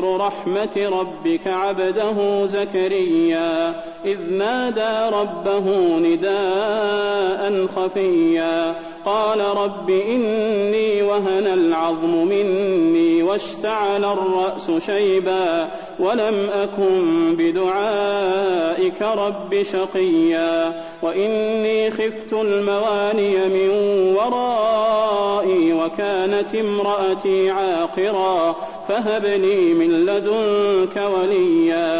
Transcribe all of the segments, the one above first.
ذكر رحمة ربك عبده زكريا إذ نادى ربه نداء خفيا. قال رب إني وهن العظم مني واشتعل الرأس شيبا ولم أكن بدعائك رب شقيا. وإني خفت المواني من ورائي وكانت امرأتي عاقرا فهب لي من لدنك وليا.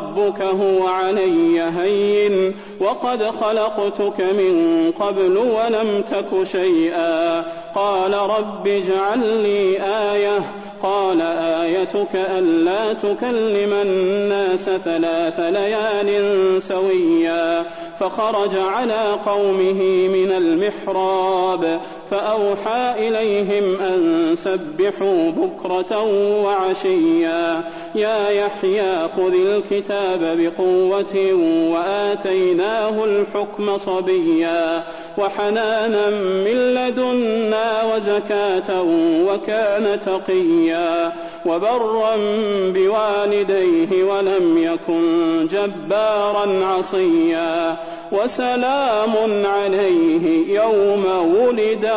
ربك هو علي هين وقد خلقتك من قبل ولم تك شيئا. قال رب اجعل لي آية. قال آيتك ألا تكلم الناس ثلاث ليال سويا. فخرج على قومه من المحراب. فأوحى إليهم أن سبحوا بكرة وعشيا. يا يحيى خذ الكتاب بقوة وآتيناه الحكم صبيا. وحنانا من لدنا وزكاة وكان تقيا. وبرا بوالديه ولم يكن جبارا عصيا. وسلام عليه يوم ولد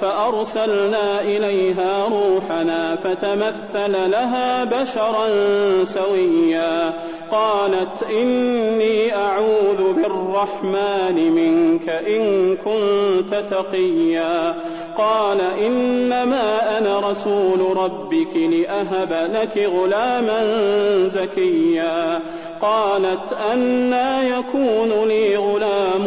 فأرسلنا إليها روحنا فتمثل لها بشرا سويا. قالت إني أعوذ بالرحمن منك إن كنت تقيا. قال إنما أنا رسول ربك لأهب لك غلاما زكيا. قالت أنا يكون لي غلام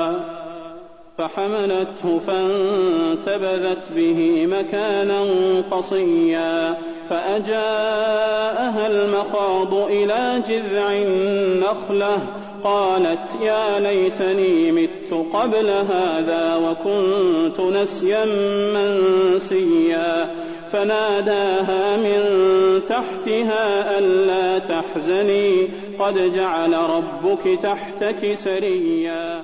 فحملته فانتبذت به مكانا قصيا فأجاءها المخاض إلى جذع النخلة قالت يا ليتني مت قبل هذا وكنت نسيا منسيا فناداها من تحتها ألا تحزني قد جعل ربك تحتك سريا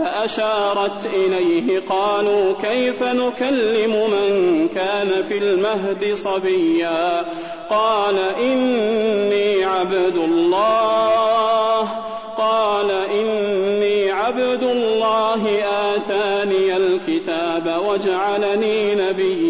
فأشارت إليه قالوا كيف نكلم من كان في المهد صبيا؟ قال إني عبد الله. قال إني عبد الله. آتاني الكتاب وجعلني نبيا.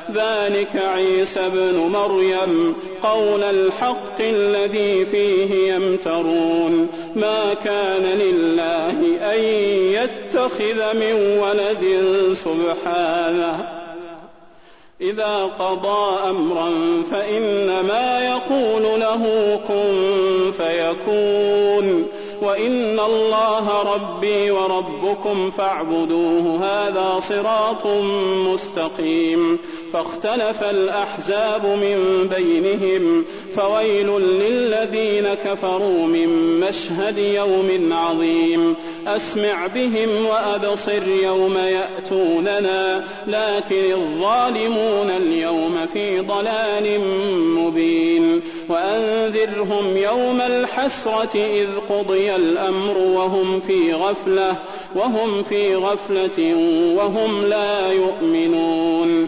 ذلك عيسى ابن مريم قول الحق الذي فيه يمترون ما كان لله أن يتخذ من ولد سبحانه إذا قضى أمرا فإنما يقول له كن فيكون وإن الله ربي وربكم فاعبدوه هذا صراط مستقيم فاختلف الأحزاب من بينهم فويل للذين كفروا من مشهد يوم عظيم. أسمع بهم وأبصر يوم يأتوننا لكن الظالمون اليوم في ضلال مبين. وأنذرهم يوم الحسرة إذ قضي الأمر وهم في غفلة وهم في غفلة وهم لا يؤمنون.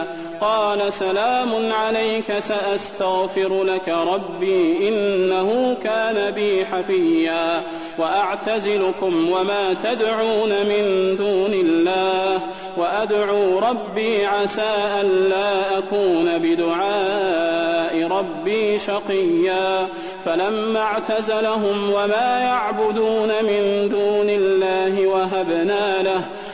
قال سلام عليك سأستغفر لك ربي إنه كان بي حفيا وأعتزلكم وما تدعون من دون الله وأدعو ربي عسى ألا أكون بدعاء ربي شقيا فلما اعتزلهم وما يعبدون من دون الله وهبنا له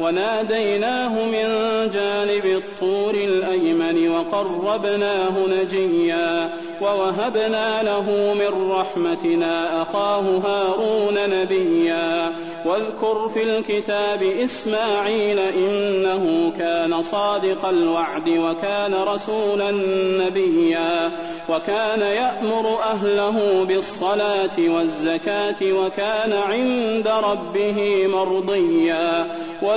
وناديناه من جانب الطور الأيمن وقربناه نجيا ووهبنا له من رحمتنا أخاه هارون نبيا واذكر في الكتاب إسماعيل إنه كان صادق الوعد وكان رسولا نبيا وكان يأمر أهله بالصلاة والزكاة وكان عند ربه مرضيا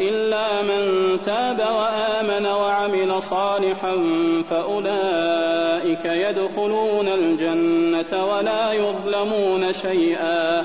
إلا من تاب وآمن وعمل صالحا فأولئك يدخلون الجنة ولا يظلمون شيئا.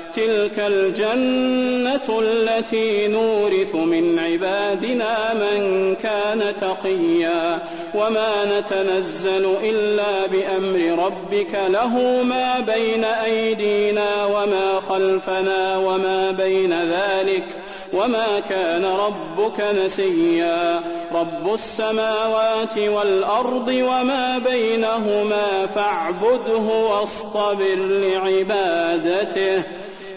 تلك الجنة التي نورث من عبادنا من كان تقيا وما نتنزل إلا بأمر ربك له ما بين أيدينا وما خلفنا وما بين ذلك وما كان ربك نسيا. رب السماوات والأرض وما بينهما فاعبده واصطبر لعبادته.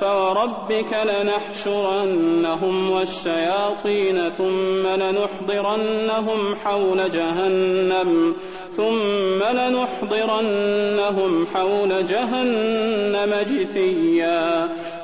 فوربك لنحشرنهم والشياطين ثم لنحضرنهم حول جهنم ثم لنحضرنهم حول جهنم جثيا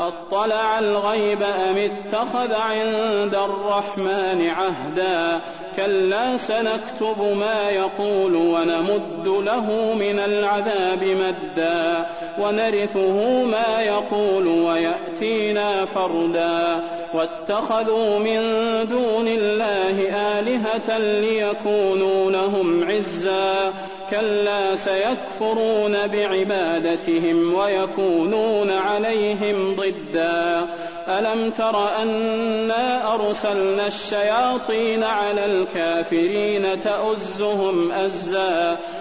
أطلع الغيب أم اتخذ عند الرحمن عهدا؟ كلا سنكتب ما يقول ونمد له من العذاب مدا. ونرثه ما يقول ويأتينا فردا. واتخذوا من دون الله آلهة ليكونوا لهم عزا. كلا سيكفرون بعبادتهم ويكونون عليهم ضدا ألم تر أنا أرسلنا الشياطين على الكافرين تؤزهم أزا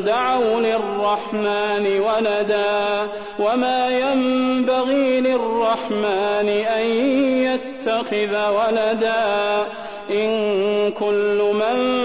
دعوا للرحمن ولدا وما ينبغي للرحمن أن يتخذ ولدا إن كل من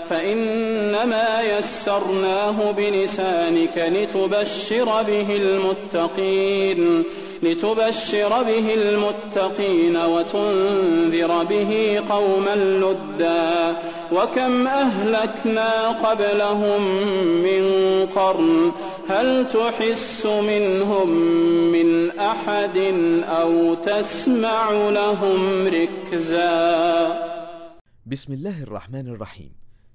فإنما يسرناه بلسانك لتبشر به المتقين لتبشر به المتقين وتنذر به قوما لدا. وكم أهلكنا قبلهم من قرن هل تحس منهم من أحد أو تسمع لهم ركزا؟ بسم الله الرحمن الرحيم.